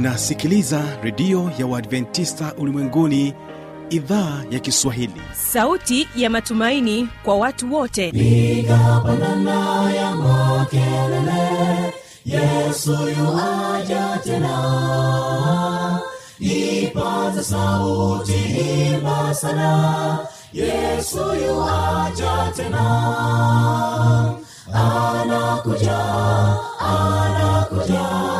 unasikiliza redio ya uadventista ulimwenguni idhaa ya kiswahili. Sauti ya matumaini kwa watu wote. Igapanana ya makelele yesu yuaja tena. Ipaze sauti imba sana yesu yuaja tena. Anakuja anakuja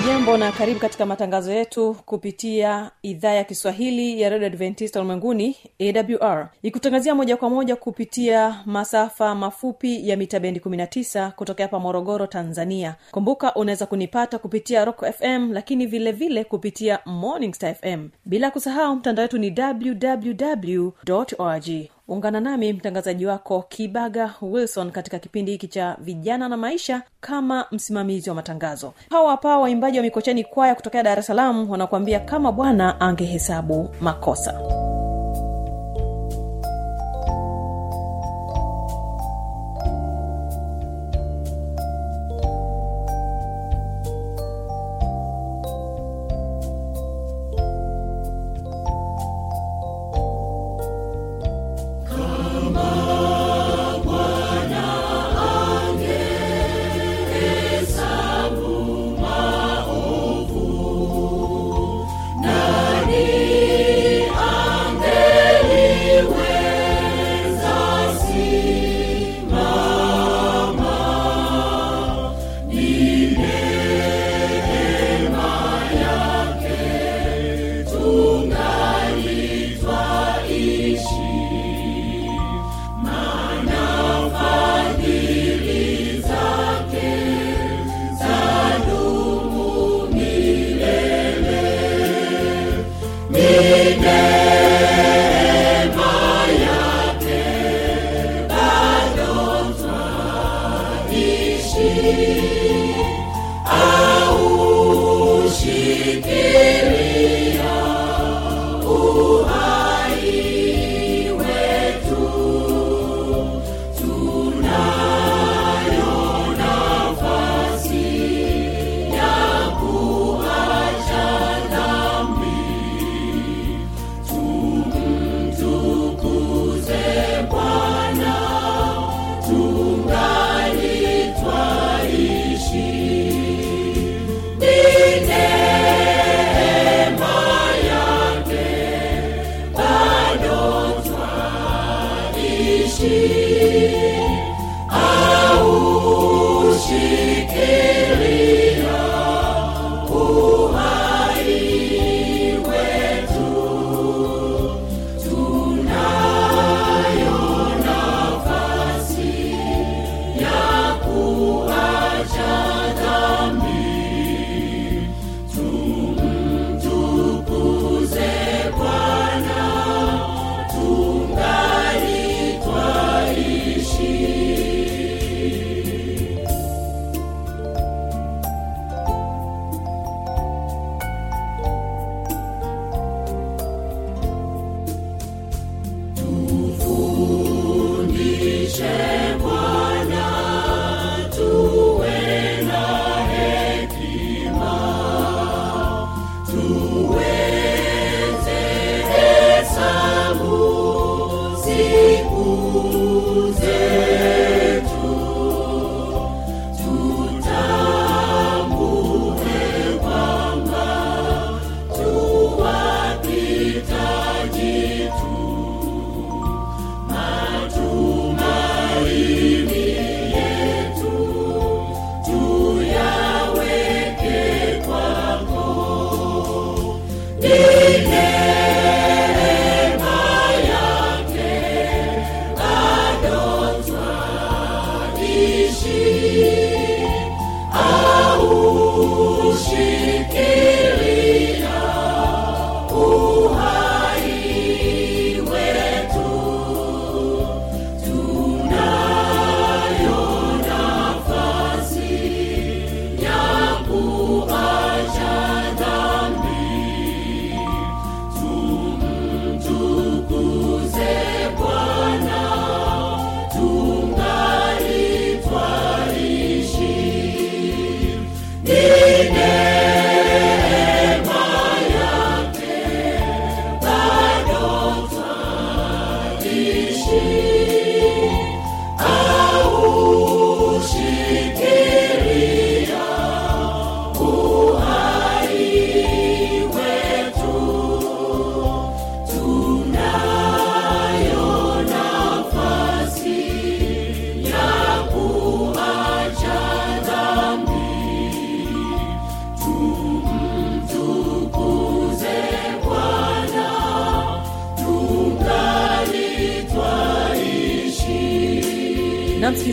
hujambo na karibu katika matangazo yetu kupitia idhaa ya kiswahili ya redio adventista ulimwenguni awr ikutangazia moja kwa moja kupitia masafa mafupi ya mita bendi 19 kutokea hapa morogoro tanzania. Kumbuka unaweza kunipata kupitia rock fm lakini vile vile kupitia morning star fm bila kusahau mtandao wetu ni www org ungana nami mtangazaji wako kibaga wilson katika kipindi hiki cha vijana na maisha kama msimamizi wa matangazo. Hawa hapa waimbaji wa mikocheni kwaya kutokea dar es salaam wanakuambia kama bwana angehesabu makosa see.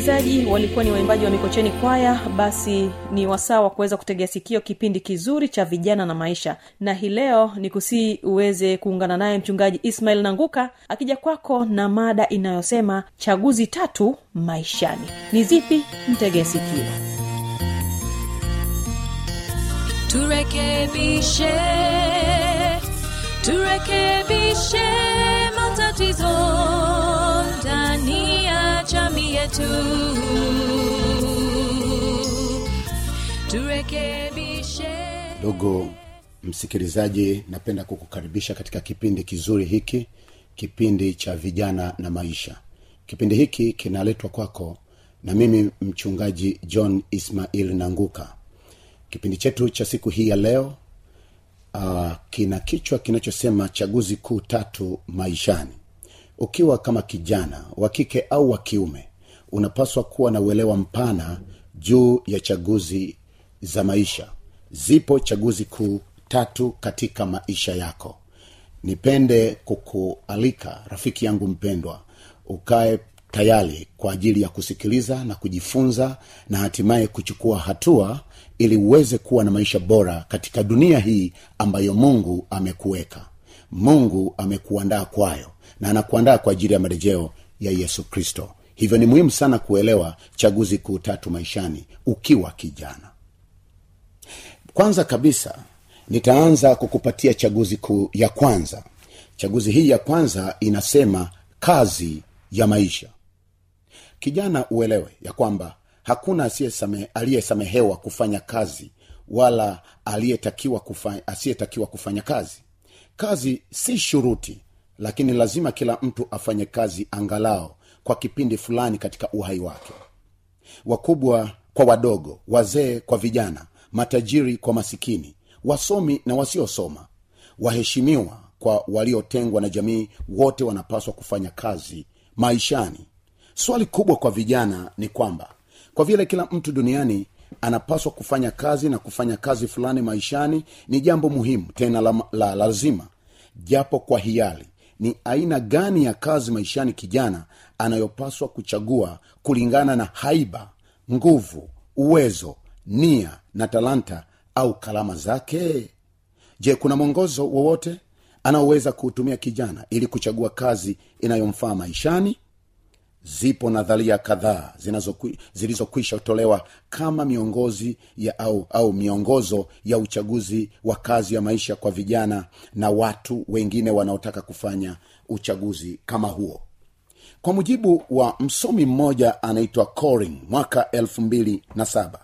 Msikilizaji walikuwa ni waimbaji wa mikocheni kwaya. Basi ni wasaa wa kuweza kutegea sikio kipindi kizuri cha vijana na maisha. Na hii leo ni kusii uweze kuungana naye mchungaji ismail nanguka akija kwako na mada inayosema chaguzi tatu maishani. Ni zipi? Mtegee sikio. Turekebishe turekebishe matatizo yetu. Turekebishe. Ndugu msikilizaji napenda kukukaribisha katika kipindi kizuri hiki kipindi cha vijana na maisha. Kipindi hiki kinaletwa kwako na mimi mchungaji john ismail nanguka. Kipindi chetu cha siku hii ya leo uh, kina kichwa kinachosema chaguzi kuu tatu maishani. Ukiwa kama kijana wa kike au wa kiume unapaswa kuwa na uelewa mpana juu ya chaguzi za maisha. Zipo chaguzi kuu tatu katika maisha yako. Nipende kukualika rafiki yangu mpendwa ukae tayari kwa ajili ya kusikiliza na kujifunza na hatimaye kuchukua hatua ili uweze kuwa na maisha bora katika dunia hii ambayo mungu amekuweka. Mungu amekuandaa kwayo na anakuandaa kwa ajili ya marejeo ya yesu kristo hivyo ni muhimu sana kuelewa chaguzi kuu tatu maishani ukiwa kijana. Kwanza kabisa nitaanza kukupatia chaguzi kuu ya kwanza. Chaguzi hii ya kwanza inasema kazi ya maisha. Kijana uelewe ya kwamba hakuna aliyesamehewa kufanya kazi wala asiyetakiwa kufanya kazi. Kazi si shuruti lakini lazima kila mtu afanye kazi angalao kwa kipindi fulani katika uhai wake. Wakubwa kwa wadogo wazee kwa vijana matajiri kwa masikini wasomi na wasiosoma waheshimiwa kwa waliotengwa na jamii wote wanapaswa kufanya kazi maishani. Swali kubwa kwa vijana ni kwamba kwa vile kila mtu duniani anapaswa kufanya kazi na kufanya kazi fulani maishani ni jambo muhimu tena la, la lazima japo kwa hiari ni aina gani ya kazi maishani kijana anayopaswa kuchagua kulingana na haiba nguvu uwezo nia na talanta au kalama zake? Je kuna mwongozo wowote anaoweza kuutumia kijana ili kuchagua kazi inayomfaa maishani zipo nadharia kadhaa zilizokwisha tolewa kama miongozi ya au, au miongozo ya uchaguzi wa kazi ya maisha kwa vijana na watu wengine wanaotaka kufanya uchaguzi kama huo. Kwa mujibu wa msomi mmoja anaitwa coring mwaka elfu mbili na saba.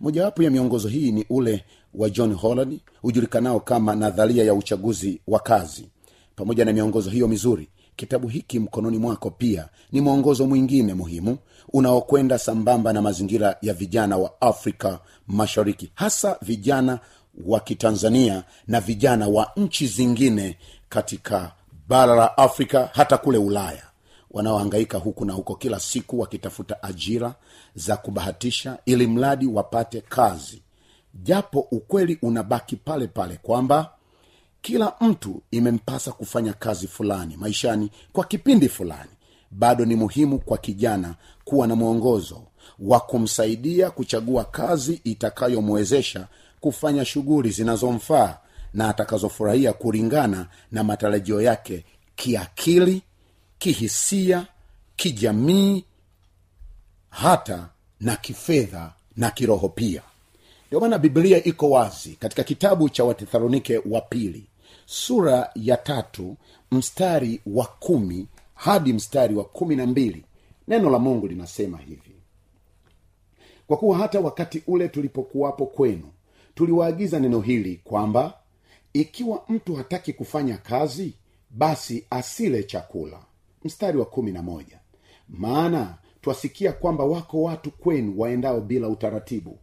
Mojawapo ya miongozo hii ni ule wa john holland hujulikanao kama nadharia ya uchaguzi wa kazi. Pamoja na miongozo hiyo mizuri kitabu hiki mkononi mwako pia ni mwongozo mwingine muhimu unaokwenda sambamba na mazingira ya vijana wa afrika mashariki hasa vijana wa kitanzania na vijana wa nchi zingine katika bara la afrika hata kule ulaya. Wanaohangaika huku na huko kila siku wakitafuta ajira za kubahatisha ili mradi wapate kazi. Japo ukweli unabaki pale pale kwamba kila mtu imempasa kufanya kazi fulani maishani kwa kipindi fulani. Bado ni muhimu kwa kijana kuwa na mwongozo wa kumsaidia kuchagua kazi itakayomwezesha kufanya shughuli zinazomfaa na atakazofurahia kulingana na matarajio yake kiakili kihisia kijamii hata na kifedha na kiroho pia. Ndio maana biblia iko wazi katika kitabu cha watesalonike wa pili sura ya tatu mstari wa kumi hadi mstari wa kumi na mbili. Neno la mungu linasema hivi. Kwa kuwa hata wakati ule tulipokuwapo kwenu tuliwaagiza neno hili kwamba ikiwa mtu hataki kufanya kazi basi asile chakula. Mstari wa kumi na moja. Maana twasikia kwamba wako watu kwenu waendao bila utaratibu.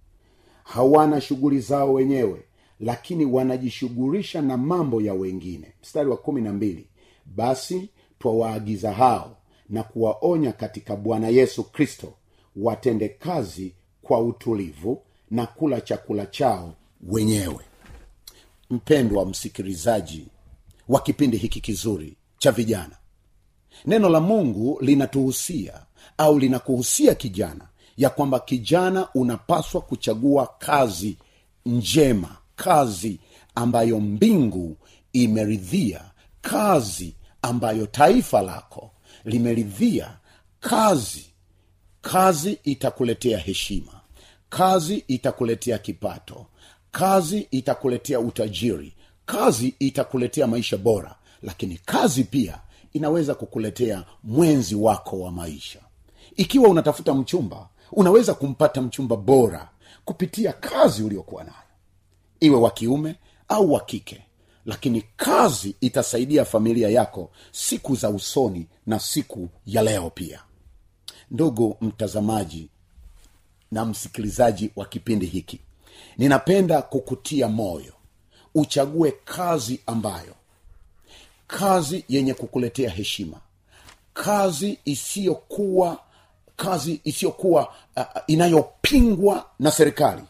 Hawana shughuli zao wenyewe lakini wanajishughulisha na mambo ya wengine. Mstari wa kumi na mbili basi twawaagiza hao na kuwaonya katika bwana yesu kristo watende kazi kwa utulivu na kula chakula chao wenyewe. Mpendwa msikilizaji wa kipindi hiki kizuri cha vijana neno la mungu linatuhusia au linakuhusia kijana ya kwamba kijana unapaswa kuchagua kazi njema kazi ambayo mbingu imeridhia kazi ambayo taifa lako limeridhia kazi kazi itakuletea heshima kazi itakuletea kipato kazi itakuletea utajiri kazi itakuletea maisha bora lakini kazi pia inaweza kukuletea mwenzi wako wa maisha. Ikiwa unatafuta mchumba unaweza kumpata mchumba bora kupitia kazi uliokuwa nayo iwe wa kiume au wa kike. Lakini kazi itasaidia familia yako siku za usoni na siku ya leo pia. Ndugu mtazamaji na msikilizaji wa kipindi hiki ninapenda kukutia moyo. Uchague kazi ambayo. Kazi yenye kukuletea heshima. Kazi isiyokuwa kazi isiyokuwa uh, inayopingwa na serikali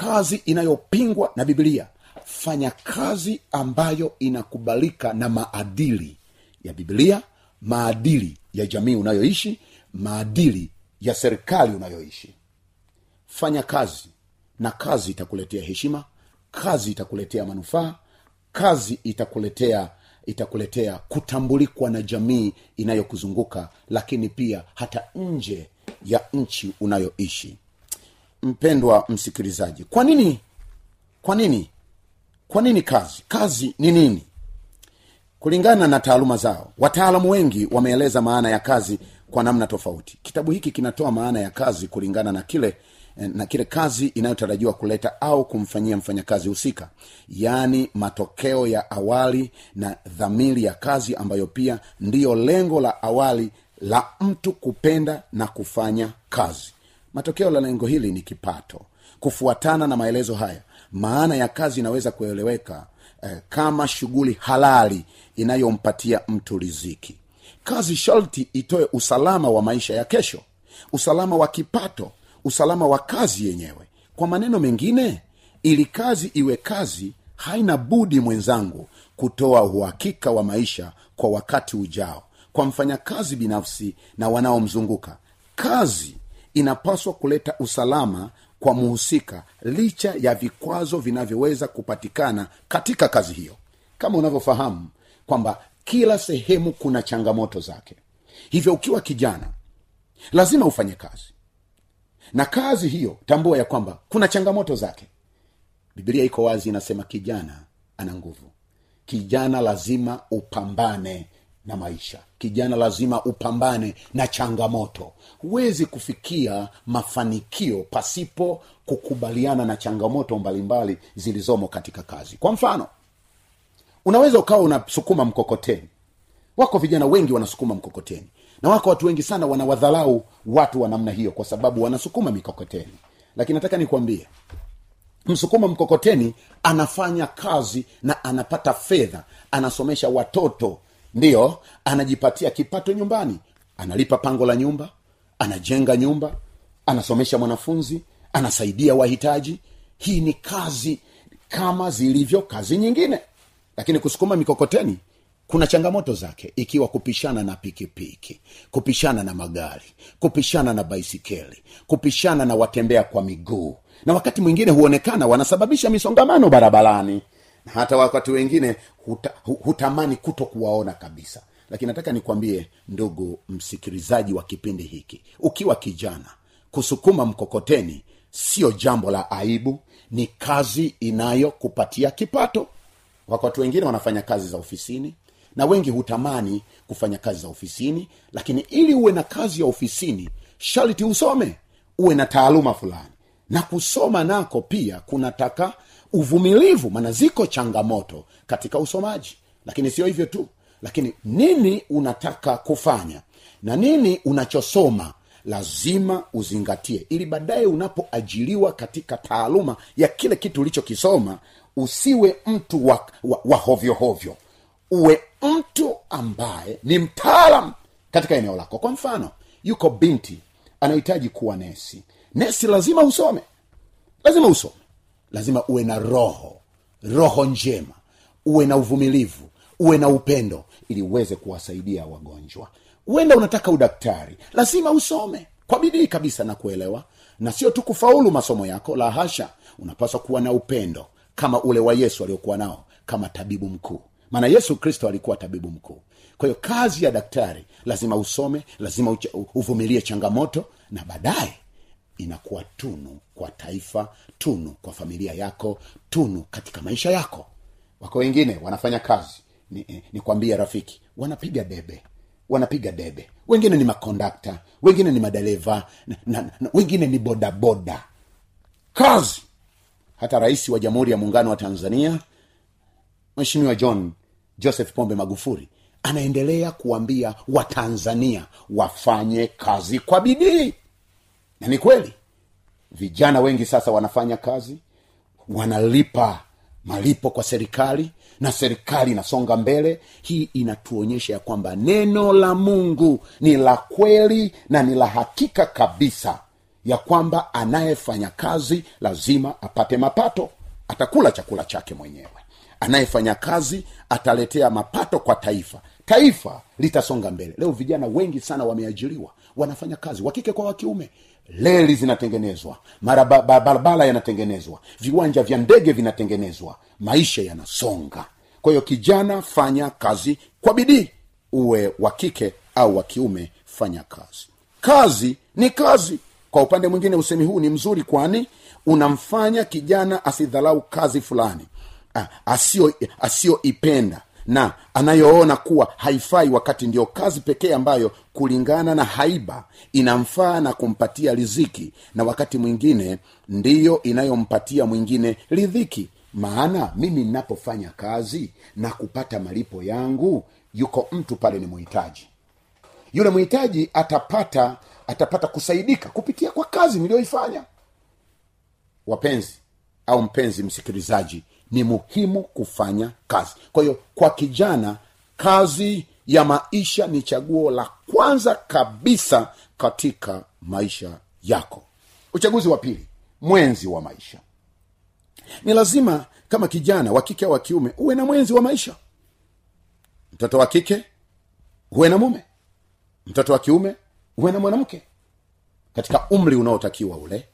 kazi inayopingwa na biblia. Fanya kazi ambayo inakubalika na maadili ya biblia maadili ya jamii unayoishi maadili ya serikali unayoishi. Fanya kazi na kazi itakuletea heshima kazi itakuletea manufaa kazi itakuletea itakuletea kutambulikwa na jamii inayokuzunguka lakini pia hata nje ya nchi unayoishi mpendwa msikilizaji kwa nini kwa nini kwa nini kazi kazi ni nini? Kulingana na taaluma zao wataalamu wengi wameeleza maana ya kazi kwa namna tofauti. Kitabu hiki kinatoa maana ya kazi kulingana na kile na kile kazi inayotarajiwa kuleta au kumfanyia mfanyakazi husika yaani matokeo ya awali na dhamiri ya kazi ambayo pia ndiyo lengo la awali la mtu kupenda na kufanya kazi matokeo la lengo hili ni kipato. Kufuatana na maelezo haya maana ya kazi inaweza kueleweka eh, kama shughuli halali inayompatia mtu riziki. Kazi sharti itoe usalama wa maisha ya kesho usalama wa kipato usalama wa kazi yenyewe. Kwa maneno mengine ili kazi iwe kazi haina budi mwenzangu kutoa uhakika wa maisha kwa wakati ujao. Kwa mfanyakazi binafsi na wanaomzunguka kazi inapaswa kuleta usalama kwa muhusika licha ya vikwazo vinavyoweza kupatikana katika kazi hiyo. Kama unavyofahamu kwamba kila sehemu kuna changamoto zake. Hivyo ukiwa kijana lazima ufanye kazi. Na kazi hiyo tambua ya kwamba kuna changamoto zake. Biblia iko wazi inasema kijana ana nguvu. Kijana lazima upambane na maisha. Kijana lazima upambane na changamoto. Huwezi kufikia mafanikio pasipo kukubaliana na changamoto mbalimbali zilizomo katika kazi. Kwa mfano unaweza ukawa unasukuma mkokoteni. Wako vijana wengi wanasukuma mkokoteni. Na wako watu wengi sana wanawadharau watu wa namna hiyo kwa sababu wanasukuma mikokoteni. Lakini nataka nikwambie msukuma mkokoteni anafanya kazi na anapata fedha anasomesha watoto ndiyo anajipatia kipato nyumbani. Analipa pango la nyumba anajenga nyumba anasomesha mwanafunzi anasaidia wahitaji. Hii ni kazi kama zilivyo kazi nyingine. Lakini kusukuma mikokoteni kuna changamoto zake ikiwa kupishana na pikipiki kupishana na magari kupishana na baisikeli kupishana na watembea kwa miguu. Na wakati mwingine huonekana wanasababisha misongamano barabarani hata wakati wengine huta, hutamani kuto kuwaona kabisa. Lakini nataka nikwambie ndugu msikilizaji wa kipindi hiki ukiwa kijana kusukuma mkokoteni sio jambo la aibu ni kazi inayokupatia kipato. Wakati wengine wanafanya kazi za ofisini na wengi hutamani kufanya kazi za ofisini lakini ili uwe na kazi ya ofisini sharti usome uwe na taaluma fulani. Na kusoma nako pia kunataka uvumilivu maana ziko changamoto katika usomaji. Lakini sio hivyo tu. Lakini nini unataka kufanya? Na nini unachosoma? Lazima uzingatie. Ili baadaye unapoajiliwa katika taaluma ya kile kitu ulichokisoma usiwe mtu wa, wa, wa hovyo uwe mtu ambaye ni mtaalam katika eneo lako. Kwa mfano yuko binti anahitaji kuwa nesi. Nesi lazima usome. Lazima usome lazima uwe na roho roho njema uwe na uvumilivu uwe na upendo ili uweze kuwasaidia wagonjwa. Huenda unataka udaktari lazima usome kwa bidii kabisa na kuelewa. Na sio tu kufaulu masomo yako la hasha unapaswa kuwa na upendo kama ule wa yesu aliokuwa nao kama tabibu mkuu. Maana yesu kristo alikuwa tabibu mkuu. Kwa hiyo kazi ya daktari lazima usome lazima uvumilie changamoto na baadaye inakuwa tunu kwa taifa tunu kwa familia yako tunu katika maisha yako. Wako wengine wanafanya kazi ni, ni kwambie rafiki wanapiga debe wanapiga debe. Wengine ni makondakta wengine ni madereva wengine ni bodaboda kazi! Hata rais wa jamhuri ya muungano wa tanzania mweshimiwa john joseph pombe magufuli anaendelea kuambia watanzania wafanye kazi kwa bidii na ni kweli vijana wengi sasa wanafanya kazi wanalipa malipo kwa serikali na serikali inasonga mbele. Hii inatuonyesha ya kwamba neno la mungu ni la kweli na ni la hakika kabisa ya kwamba anayefanya kazi lazima apate mapato atakula chakula chake mwenyewe. Anayefanya kazi ataletea mapato kwa taifa taifa litasonga mbele. Leo vijana wengi sana wameajiriwa wanafanya kazi wakike kwa wakiume leli zinatengenezwa. Barabara yanatengenezwa. Viwanja vya ndege vinatengenezwa. Maisha yanasonga. Kwa hiyo kijana fanya kazi kwa bidii. Uwe wa kike au wa kiume fanya kazi. Kazi ni kazi. Kwa upande mwingine usemi huu ni mzuri kwani unamfanya kijana asidhalau kazi fulani. Ah, asio asiyoipenda na anayoona kuwa haifai wakati ndiyo kazi pekee ambayo kulingana na haiba inamfaa na kumpatia riziki na wakati mwingine ndiyo inayompatia mwingine ridhiki maana mimi ninapofanya kazi na kupata malipo yangu yuko mtu pale ni muhitaji. Yule mhitaji atapata atapata kusaidika kupitia kwa kazi niliyoifanya. Wapenzi au mpenzi msikilizaji ni muhimu kufanya kazi. Kwa hiyo kwa kijana kazi ya maisha ni chaguo la kwanza kabisa katika maisha yako. Uchaguzi wa pili mwenzi wa maisha. Ni lazima kama kijana wa kike au wa kiume uwe na mwenzi wa maisha. Mtoto wa kike uwe na mume. Mtoto wa kiume uwe na mwanamke. Katika umri unaotakiwa ule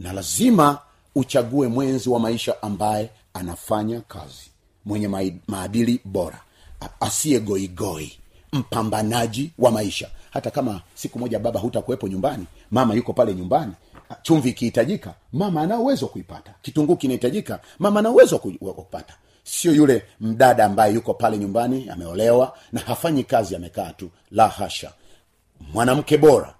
na lazima uchague mwenzi wa maisha ambaye anafanya kazi. Mwenye maadili bora. Asiye goigoi mpambanaji wa maisha. Hata kama siku moja baba hutakuwepo nyumbani mama yuko pale nyumbani chumvi ikihitajika mama ana uwezo wa kuipata. Kitunguu kinahitajika mama ana uwezo wa kupata. Sio yule mdada ambaye yuko pale nyumbani ameolewa na hafanyi kazi amekaa tu. La hasha. Mwanamke bora.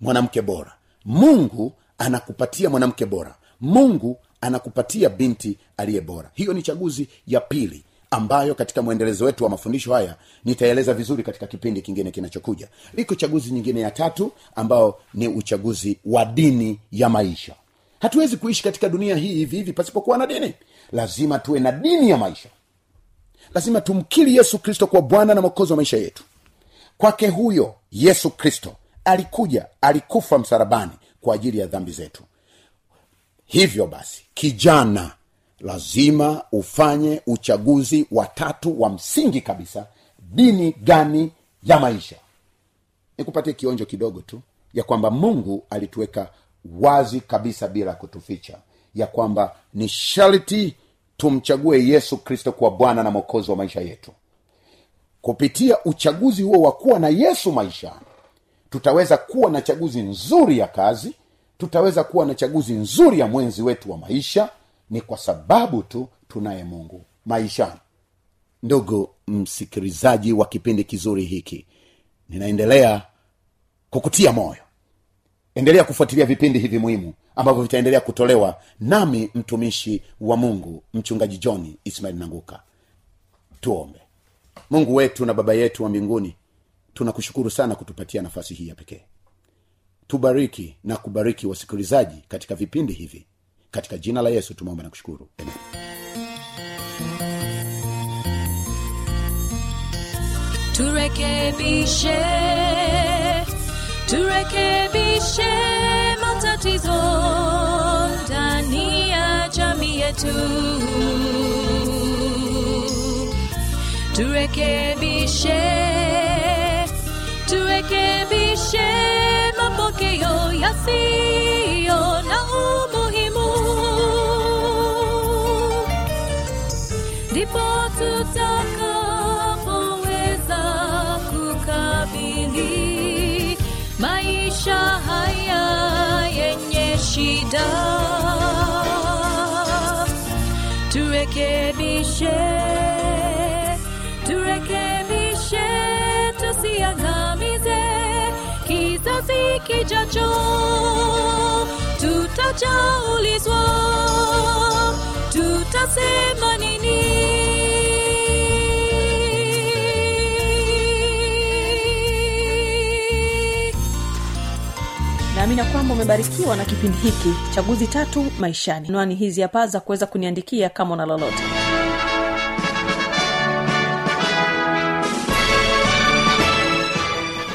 Mwanamke bora. Mungu anakupatia mwanamke bora. Mungu anakupatia binti aliye bora. Hiyo ni chaguzi ya pili ambayo katika mwendelezo wetu wa mafundisho haya nitaeleza vizuri katika kipindi kingine kinachokuja. Liko chaguzi nyingine ya tatu ambao ni uchaguzi wa dini ya maisha. Hatuwezi kuishi katika dunia hii hivi hivi pasipokuwa na dini. Lazima tuwe na dini ya maisha. Lazima tumkiri yesu kristo kwa bwana na mwokozi wa maisha yetu. Kwake huyo yesu kristo alikuja alikufa msarabani kwa ajili ya dhambi zetu hivyo basi kijana lazima ufanye uchaguzi wa tatu wa msingi kabisa dini gani ya maisha. Nikupatie kionjo kidogo tu ya kwamba mungu alituweka wazi kabisa bila kutuficha ya kwamba ni sharti tumchague yesu kristo kuwa bwana na mwokozi wa maisha yetu. Kupitia uchaguzi huo wa kuwa na yesu maishani tutaweza kuwa na chaguzi nzuri ya kazi tutaweza kuwa na chaguzi nzuri ya mwenzi wetu wa maisha ni kwa sababu tu tunaye mungu maishani. Ndugu msikilizaji wa kipindi kizuri hiki ninaendelea kukutia moyo. Endelea kufuatilia vipindi hivi muhimu ambavyo vitaendelea kutolewa nami mtumishi wa mungu mchungaji john ismail nanguka. Tuombe. Mungu wetu na baba yetu wa mbinguni tunakushukuru sana kutupatia nafasi hii ya pekee tubariki na kubariki wasikilizaji katika vipindi hivi. Katika jina la yesu tumeomba na kushukuru. Amen. turekebishe turekebishe matatizo ndani ya jamii yetu. Turekebishe turekebishe turekebishe yasiyo na umuhimu. Ndipo tutakapoweza kukabili maisha haya yenye shida. Turekebishe kizazi kijacho tutachaulizwa tutasema nini? Naamini kwamba umebarikiwa na kipindi hiki chaguzi tatu maishani. Nwani hizi hapa za kuweza kuniandikia kama una lolote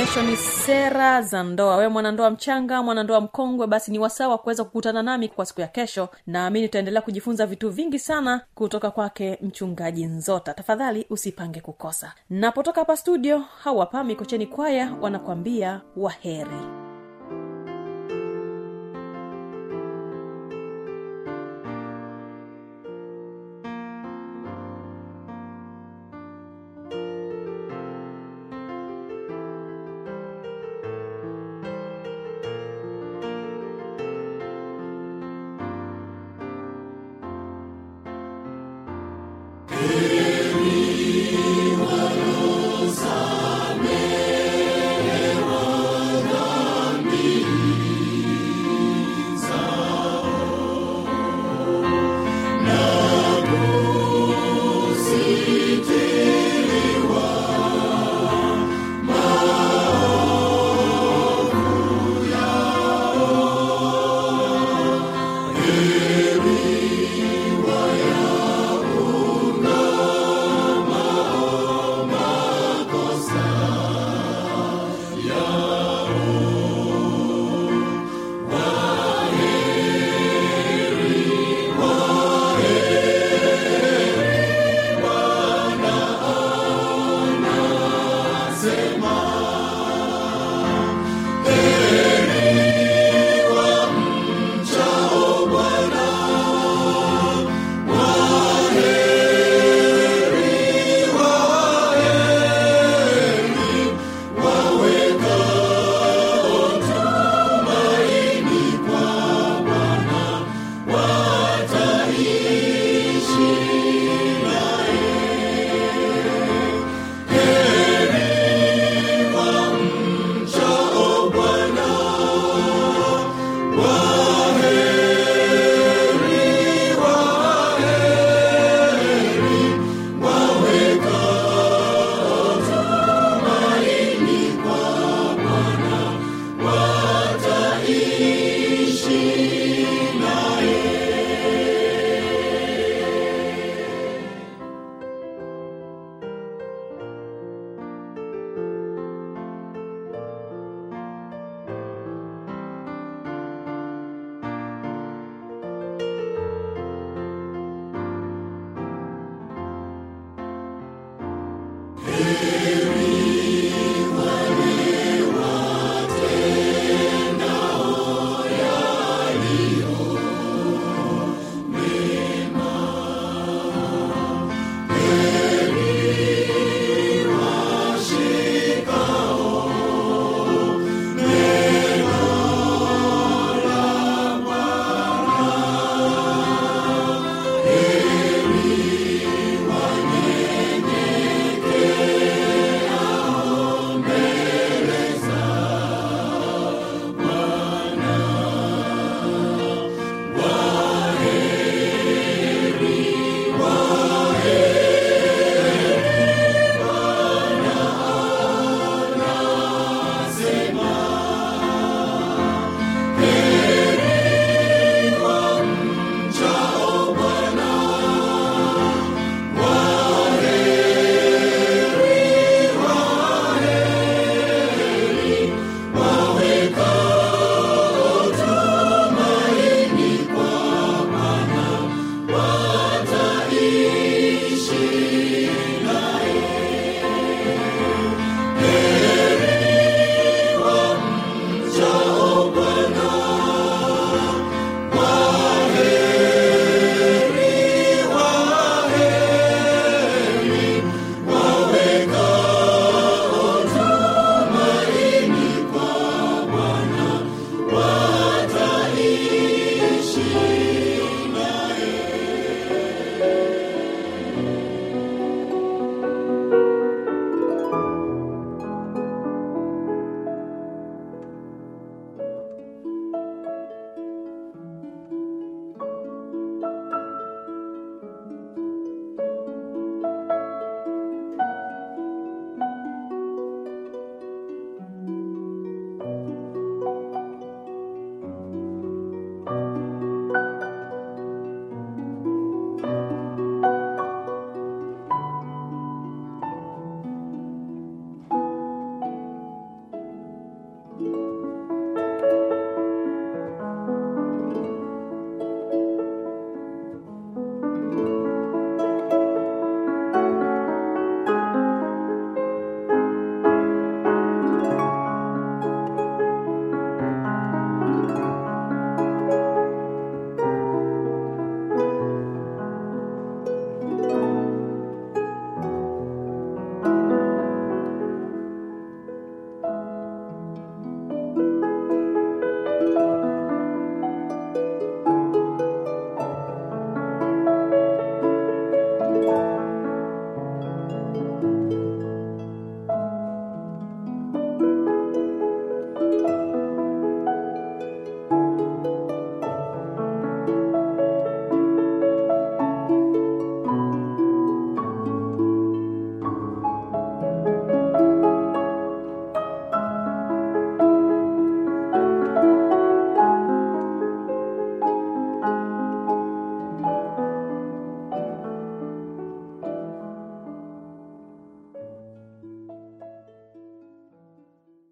kesho ni sera za ndoa. Wewe mwanandoa mchanga mwanandoa mkongwe basi ni wasawa wa kuweza kukutana nami kwa siku ya kesho. Naamini utaendelea kujifunza vitu vingi sana kutoka kwake mchungaji nzota. Tafadhali usipange kukosa. Napotoka hapa studio hawapa mikocheni kwaya wanakwambia waheri Amen.